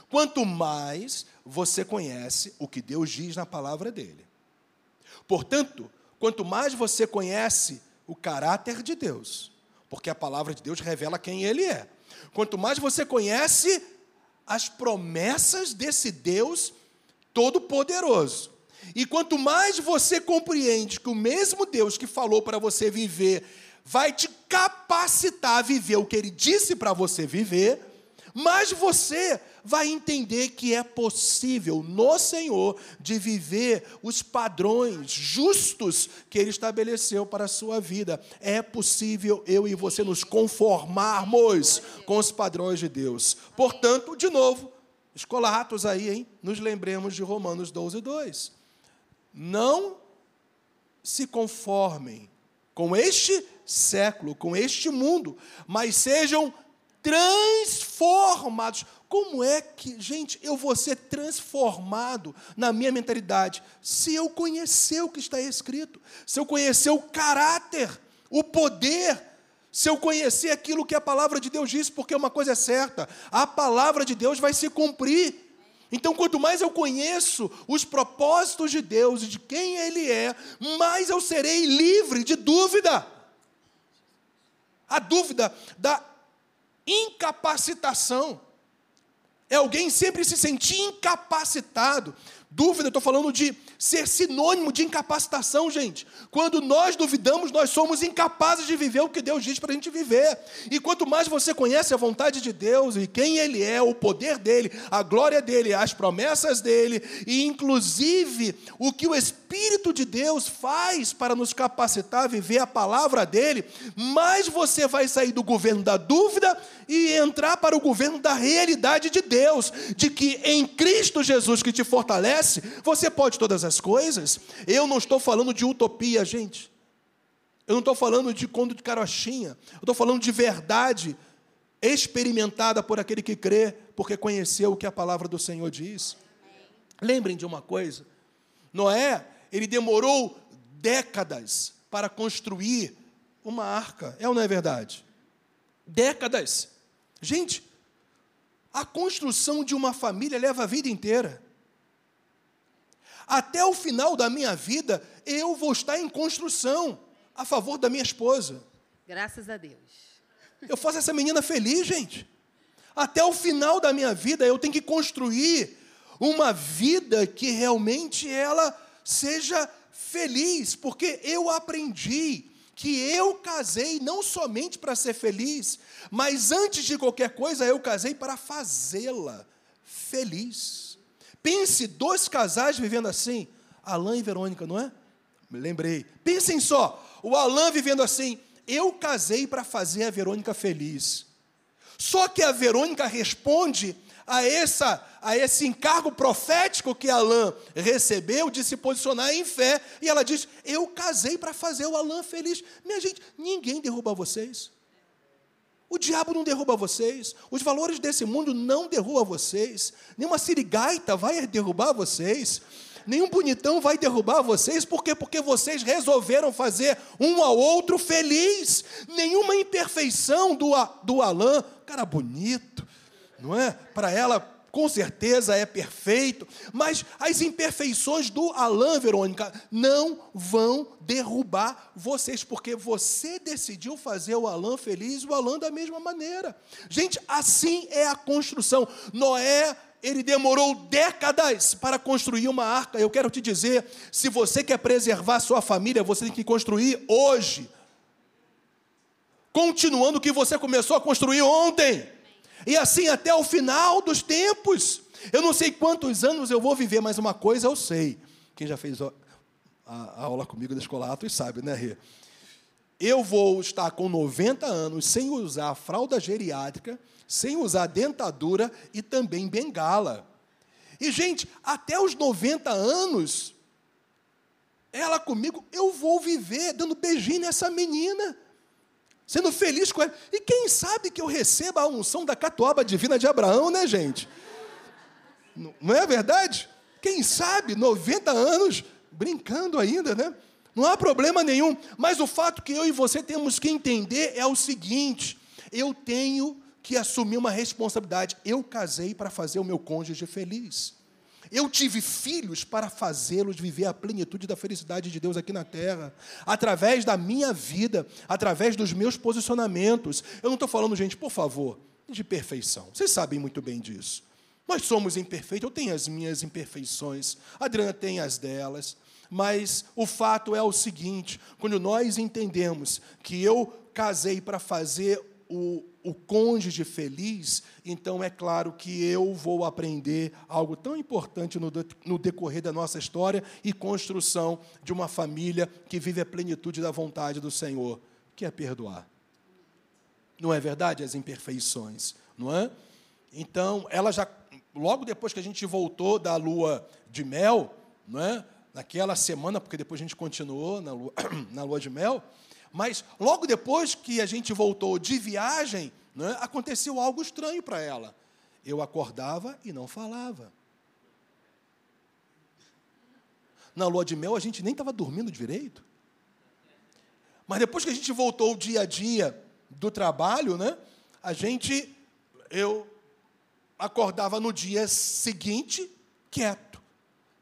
Quanto mais você conhece o que Deus diz na palavra dele. Portanto, quanto mais você conhece o caráter de Deus, porque a palavra de Deus revela quem ele é. Quanto mais você conhece as promessas desse Deus todo-poderoso, e quanto mais você compreende que o mesmo Deus que falou para você viver vai te capacitar a viver o que ele disse para você viver, mais você vai entender que é possível no Senhor de viver os padrões justos que Ele estabeleceu para a sua vida. É possível eu e você nos conformarmos com os padrões de Deus. Portanto, de novo, escolatos aí, hein? Nos lembremos de Romanos 12, 2. Não se conformem com este século, com este mundo, mas sejam transformados. Como é que, gente, eu vou ser transformado na minha mentalidade? Se eu conhecer o que está escrito, se eu conhecer o caráter, o poder, se eu conhecer aquilo que a palavra de Deus diz, porque uma coisa é certa, a palavra de Deus vai se cumprir. Então, quanto mais eu conheço os propósitos de Deus e de quem Ele é, mais eu serei livre de dúvida. A dúvida da incapacitação. É alguém sempre se sentir incapacitado. Dúvida, estou falando de ser sinônimo de incapacitação, gente. Quando nós duvidamos, nós somos incapazes de viver o que Deus diz para a gente viver. E quanto mais você conhece a vontade de Deus e quem Ele é, o poder dele, a glória dele, as promessas dele, e inclusive o que o Espírito de Deus faz para nos capacitar a viver a palavra dele, mais você vai sair do governo da dúvida e entrar para o governo da realidade de Deus, de que em Cristo Jesus que te fortalece, você pode todas as coisas. Eu não estou falando de utopia, gente. Eu não estou falando de conto de carochinha. Eu estou falando de verdade experimentada por aquele que crê, porque conheceu o que a palavra do Senhor diz. Lembrem de uma coisa: Noé, ele demorou décadas para construir uma arca. É ou não é verdade? Décadas. Gente, a construção de uma família leva a vida inteira. Até o final da minha vida, eu vou estar em construção. a favor da minha esposa. Graças a Deus. Eu faço essa menina feliz, gente. Até o final da minha vida eu tenho que construir uma vida que realmente ela seja feliz, porque eu aprendi que eu casei não somente para ser feliz, mas antes de qualquer coisa eu casei para fazê-la feliz. Pense dois casais vivendo assim, Alain e Verônica, não é? Me lembrei. Pensem só, o Alain vivendo assim, eu casei para fazer a Verônica feliz. Só que a Verônica responde a, essa, a esse encargo profético que Alain recebeu de se posicionar em fé, e ela diz: Eu casei para fazer o Alain feliz. Minha gente, ninguém derruba vocês. O diabo não derruba vocês, os valores desse mundo não derrubam vocês, nenhuma sirigaita vai derrubar vocês, nenhum bonitão vai derrubar vocês, por quê? Porque vocês resolveram fazer um ao outro feliz, nenhuma imperfeição do, do Alain, cara bonito, não é? Para ela, com certeza é perfeito, mas as imperfeições do Alain, Verônica, não vão derrubar vocês, porque você decidiu fazer o Alain feliz e o Alain da mesma maneira. Gente, assim é a construção. Noé ele demorou décadas para construir uma arca. Eu quero te dizer: se você quer preservar sua família, você tem que construir hoje. Continuando o que você começou a construir ontem. E assim até o final dos tempos. Eu não sei quantos anos eu vou viver, mas uma coisa eu sei. Quem já fez a, aula comigo da escola Atos sabe, né, Rê? Eu vou estar com 90 anos sem usar fralda geriátrica, sem usar dentadura e também bengala. E, gente, até os 90 anos, ela comigo, eu vou viver dando beijinho nessa menina sendo feliz com ela. E quem sabe que eu receba a unção da catuaba divina de Abraão, né, gente? Não é verdade? Quem sabe, 90 anos, brincando ainda, né? Não há problema nenhum. Mas o fato que eu e você temos que entender é o seguinte: eu tenho que assumir uma responsabilidade. Eu casei para fazer o meu cônjuge feliz. Eu tive filhos para fazê-los viver a plenitude da felicidade de Deus aqui na terra, através da minha vida, através dos meus posicionamentos. Eu não estou falando, gente, por favor, de perfeição. Vocês sabem muito bem disso. Nós somos imperfeitos, eu tenho as minhas imperfeições, a Adriana tem as delas, mas o fato é o seguinte: quando nós entendemos que eu casei para fazer o, o cônjuge feliz, então é claro que eu vou aprender algo tão importante no, no decorrer da nossa história e construção de uma família que vive a plenitude da vontade do Senhor, que é perdoar. Não é verdade? As imperfeições, não é? Então, ela já, logo depois que a gente voltou da lua de mel, não é? naquela semana, porque depois a gente continuou na lua, na lua de mel, mas logo depois que a gente voltou de viagem, né, aconteceu algo estranho para ela. Eu acordava e não falava. Na lua de mel a gente nem estava dormindo direito. Mas depois que a gente voltou o dia a dia do trabalho, né, a gente, eu acordava no dia seguinte quieto,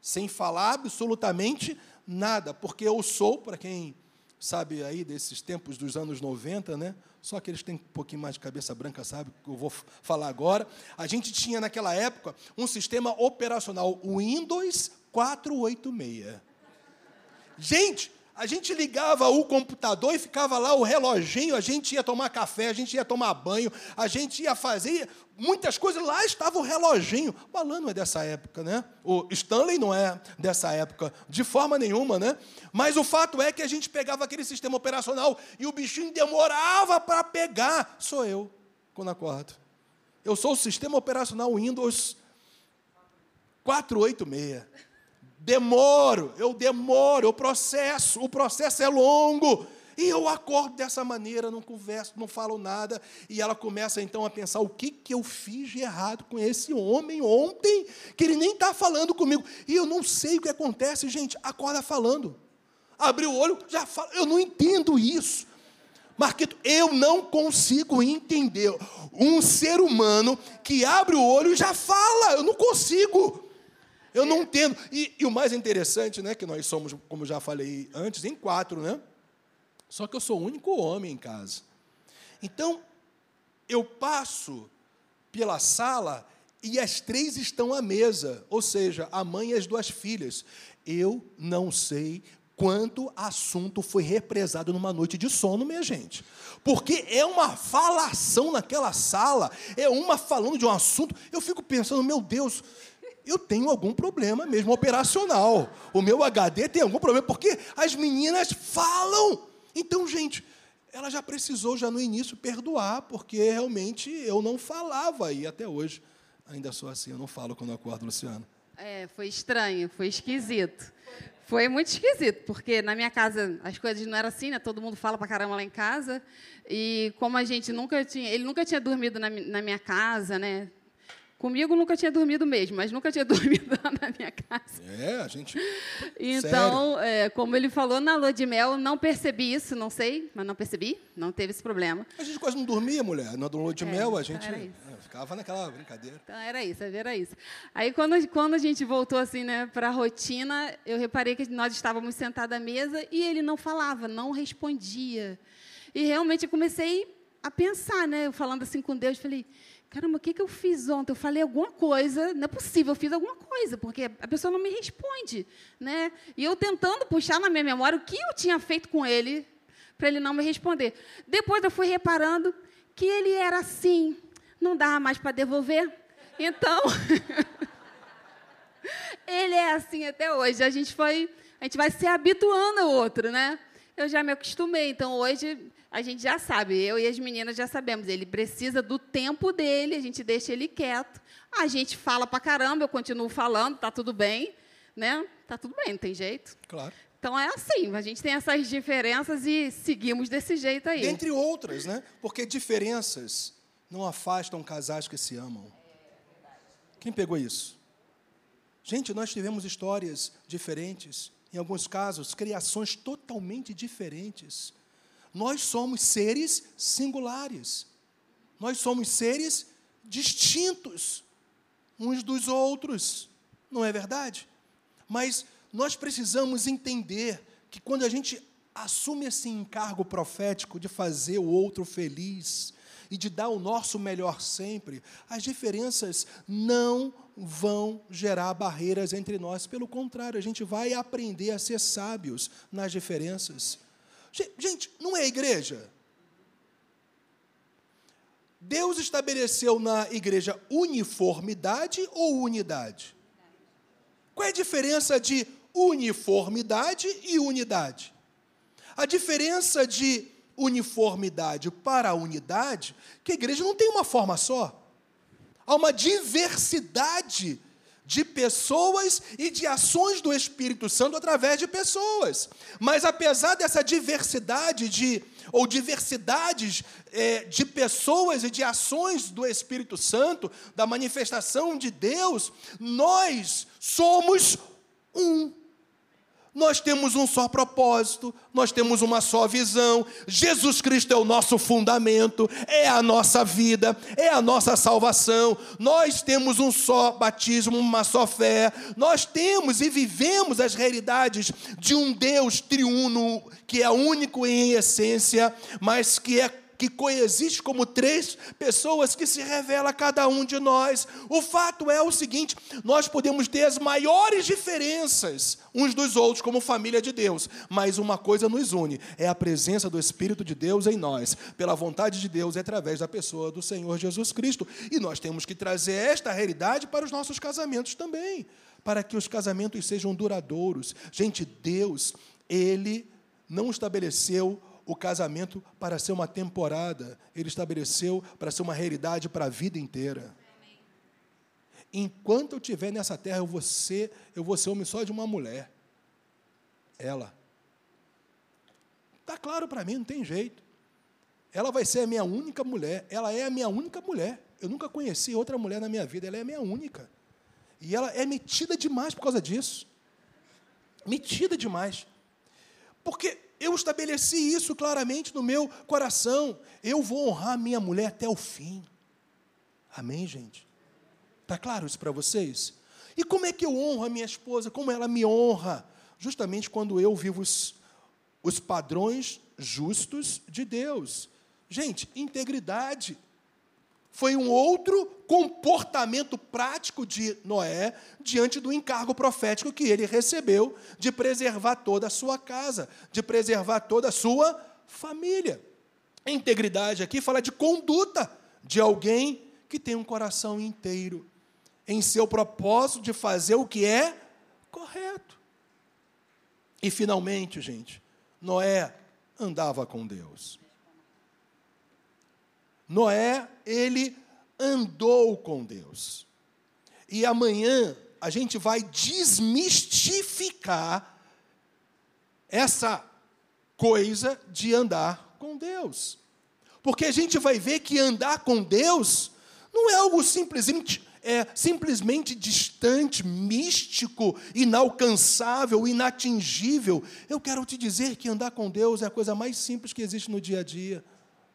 sem falar absolutamente nada, porque eu sou, para quem sabe aí desses tempos dos anos 90, né? Só aqueles que têm um pouquinho mais de cabeça branca sabe que eu vou falar agora. A gente tinha naquela época um sistema operacional Windows 486. Gente, a gente ligava o computador e ficava lá o reloginho, a gente ia tomar café, a gente ia tomar banho, a gente ia fazer muitas coisas, lá estava o reloginho. O Alan não é dessa época, né? O Stanley não é dessa época, de forma nenhuma, né? Mas o fato é que a gente pegava aquele sistema operacional e o bichinho demorava para pegar. Sou eu, quando acordo. Eu sou o sistema operacional Windows 486. Demoro, eu demoro, eu processo, o processo é longo. E eu acordo dessa maneira, não converso, não falo nada, e ela começa então a pensar: o que, que eu fiz de errado com esse homem ontem, que ele nem está falando comigo. E eu não sei o que acontece, gente, acorda falando. Abriu o olho, já fala, eu não entendo isso. Marquito, eu não consigo entender um ser humano que abre o olho e já fala, eu não consigo. Eu não entendo. E, e, o mais interessante, né, que nós somos, como já falei antes, em quatro, né? Só que eu sou o único homem em casa. Então, eu passo pela sala e as três estão à mesa, ou seja, a mãe e as duas filhas. Eu não sei quanto assunto foi represado numa noite de sono, minha gente. Porque é uma falação naquela sala, é uma falando de um assunto. Eu fico pensando, meu Deus, eu tenho algum problema mesmo operacional. O meu HD tem algum problema, porque as meninas falam. Então, gente, ela já precisou, já no início, perdoar, porque realmente eu não falava e até hoje ainda sou assim, eu não falo quando acordo, Luciano. É, foi estranho, foi esquisito. Foi muito esquisito, porque na minha casa as coisas não eram assim, né? Todo mundo fala pra caramba lá em casa. E como a gente nunca tinha. Ele nunca tinha dormido na, na minha casa, né? Comigo nunca tinha dormido mesmo, mas nunca tinha dormido na minha casa. É, a gente. Então, é, como ele falou na lua de mel, não percebi isso, não sei, mas não percebi, não teve esse problema. A gente quase não dormia, mulher. Na lua de é, mel, a gente. Era isso. Ficava naquela brincadeira. Então era isso, era isso. Aí quando, quando a gente voltou assim, né, para a rotina, eu reparei que nós estávamos sentados à mesa e ele não falava, não respondia. E realmente eu comecei a pensar, né, eu falando assim com Deus, falei, caramba, o que, que eu fiz ontem? Eu falei alguma coisa, não é possível, eu fiz alguma coisa, porque a pessoa não me responde. Né? E eu tentando puxar na minha memória o que eu tinha feito com ele, para ele não me responder. Depois eu fui reparando que ele era assim, não dava mais para devolver. Então, ele é assim até hoje. A gente foi, a gente vai se habituando ao outro, né? Eu já me acostumei. Então hoje a gente já sabe, eu e as meninas já sabemos. Ele precisa do tempo dele, a gente deixa ele quieto. A gente fala para caramba, eu continuo falando, tá tudo bem, né? Tá tudo bem, não tem jeito. Claro. Então é assim, a gente tem essas diferenças e seguimos desse jeito aí. Entre outras, né? Porque diferenças não afastam casais que se amam. Quem pegou isso? Gente, nós tivemos histórias diferentes, em alguns casos, criações totalmente diferentes. Nós somos seres singulares. Nós somos seres distintos uns dos outros. Não é verdade? Mas nós precisamos entender que quando a gente assume esse encargo profético de fazer o outro feliz, e de dar o nosso melhor sempre, as diferenças não vão gerar barreiras entre nós. Pelo contrário, a gente vai aprender a ser sábios nas diferenças. Gente, não é igreja. Deus estabeleceu na igreja uniformidade ou unidade? Qual é a diferença de uniformidade e unidade? A diferença de uniformidade para unidade, que a igreja não tem uma forma só. Há uma diversidade de pessoas e de ações do Espírito Santo através de pessoas. Mas apesar dessa diversidade de ou diversidades é, de pessoas e de ações do Espírito Santo, da manifestação de Deus, nós somos um nós temos um só propósito, nós temos uma só visão. Jesus Cristo é o nosso fundamento, é a nossa vida, é a nossa salvação. Nós temos um só batismo, uma só fé. Nós temos e vivemos as realidades de um Deus triuno, que é único em essência, mas que é que coexiste como três pessoas que se revela a cada um de nós. O fato é o seguinte: nós podemos ter as maiores diferenças uns dos outros como família de Deus, mas uma coisa nos une: é a presença do Espírito de Deus em nós, pela vontade de Deus, é através da pessoa do Senhor Jesus Cristo. E nós temos que trazer esta realidade para os nossos casamentos também, para que os casamentos sejam duradouros. Gente, Deus, Ele não estabeleceu o casamento para ser uma temporada, ele estabeleceu para ser uma realidade para a vida inteira. Enquanto eu estiver nessa terra, eu vou ser, eu vou ser homem só de uma mulher. Ela. Está claro para mim, não tem jeito. Ela vai ser a minha única mulher. Ela é a minha única mulher. Eu nunca conheci outra mulher na minha vida. Ela é a minha única. E ela é metida demais por causa disso. Metida demais. Porque eu estabeleci isso claramente no meu coração. Eu vou honrar minha mulher até o fim. Amém, gente? Está claro isso para vocês? E como é que eu honro a minha esposa? Como ela me honra? Justamente quando eu vivo os, os padrões justos de Deus. Gente, integridade foi um outro comportamento prático de Noé diante do encargo profético que ele recebeu de preservar toda a sua casa, de preservar toda a sua família. Integridade aqui fala de conduta de alguém que tem um coração inteiro em seu propósito de fazer o que é correto. E finalmente, gente, Noé andava com Deus. Noé, ele andou com Deus. E amanhã a gente vai desmistificar essa coisa de andar com Deus. Porque a gente vai ver que andar com Deus não é algo simplesmente é simplesmente distante, místico, inalcançável, inatingível. Eu quero te dizer que andar com Deus é a coisa mais simples que existe no dia a dia,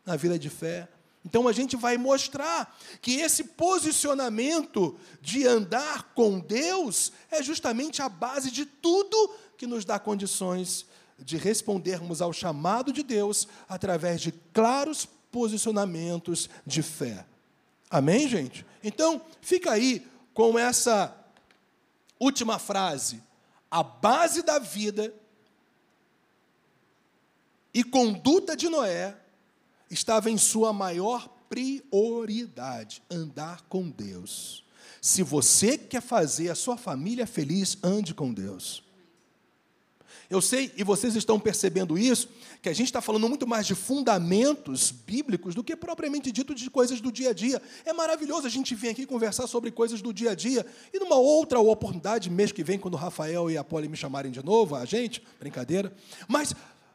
na vida de fé. Então a gente vai mostrar que esse posicionamento de andar com Deus é justamente a base de tudo que nos dá condições de respondermos ao chamado de Deus através de claros posicionamentos de fé. Amém, gente? Então, fica aí com essa última frase. A base da vida e conduta de Noé estava em sua maior prioridade: andar com Deus. Se você quer fazer a sua família feliz, ande com Deus. Eu sei, e vocês estão percebendo isso, que a gente está falando muito mais de fundamentos bíblicos do que propriamente dito de coisas do dia a dia. É maravilhoso a gente vir aqui conversar sobre coisas do dia a dia. E numa outra oportunidade, mês que vem, quando o Rafael e a Poli me chamarem de novo, a gente, brincadeira. Mas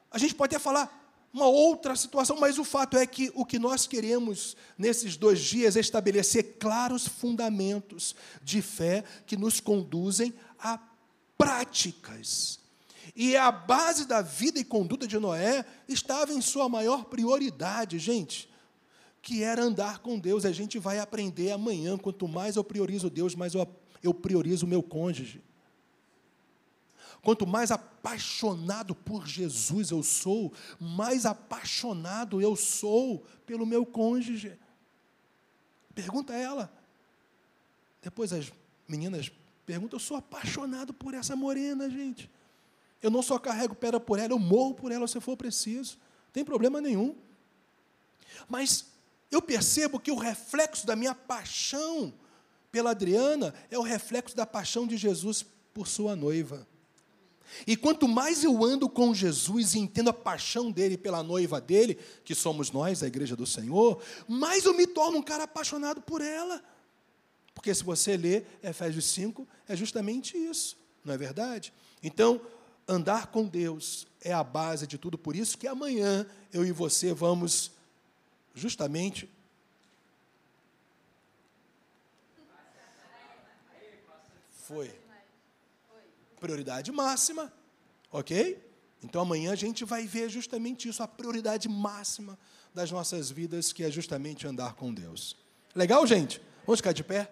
a gente pode até falar uma outra situação, mas o fato é que o que nós queremos nesses dois dias é estabelecer claros fundamentos de fé que nos conduzem a práticas e a base da vida e conduta de Noé estava em sua maior prioridade, gente, que era andar com Deus. A gente vai aprender amanhã. Quanto mais eu priorizo Deus, mais eu, priorizo o meu cônjuge. Quanto mais apaixonado por Jesus eu sou, mais apaixonado eu sou pelo meu cônjuge. Pergunta a ela. Depois as meninas perguntam: Eu sou apaixonado por essa morena, gente. Eu não só carrego pedra por ela, eu morro por ela se for preciso. Não tem problema nenhum. Mas eu percebo que o reflexo da minha paixão pela Adriana é o reflexo da paixão de Jesus por sua noiva. E quanto mais eu ando com Jesus e entendo a paixão dele pela noiva dele, que somos nós, a igreja do Senhor, mais eu me torno um cara apaixonado por ela. Porque se você ler Efésios 5, é justamente isso, não é verdade? Então, andar com Deus é a base de tudo, por isso que amanhã eu e você vamos justamente foi prioridade máxima, OK? Então amanhã a gente vai ver justamente isso, a prioridade máxima das nossas vidas, que é justamente andar com Deus. Legal, gente? Vamos ficar de pé?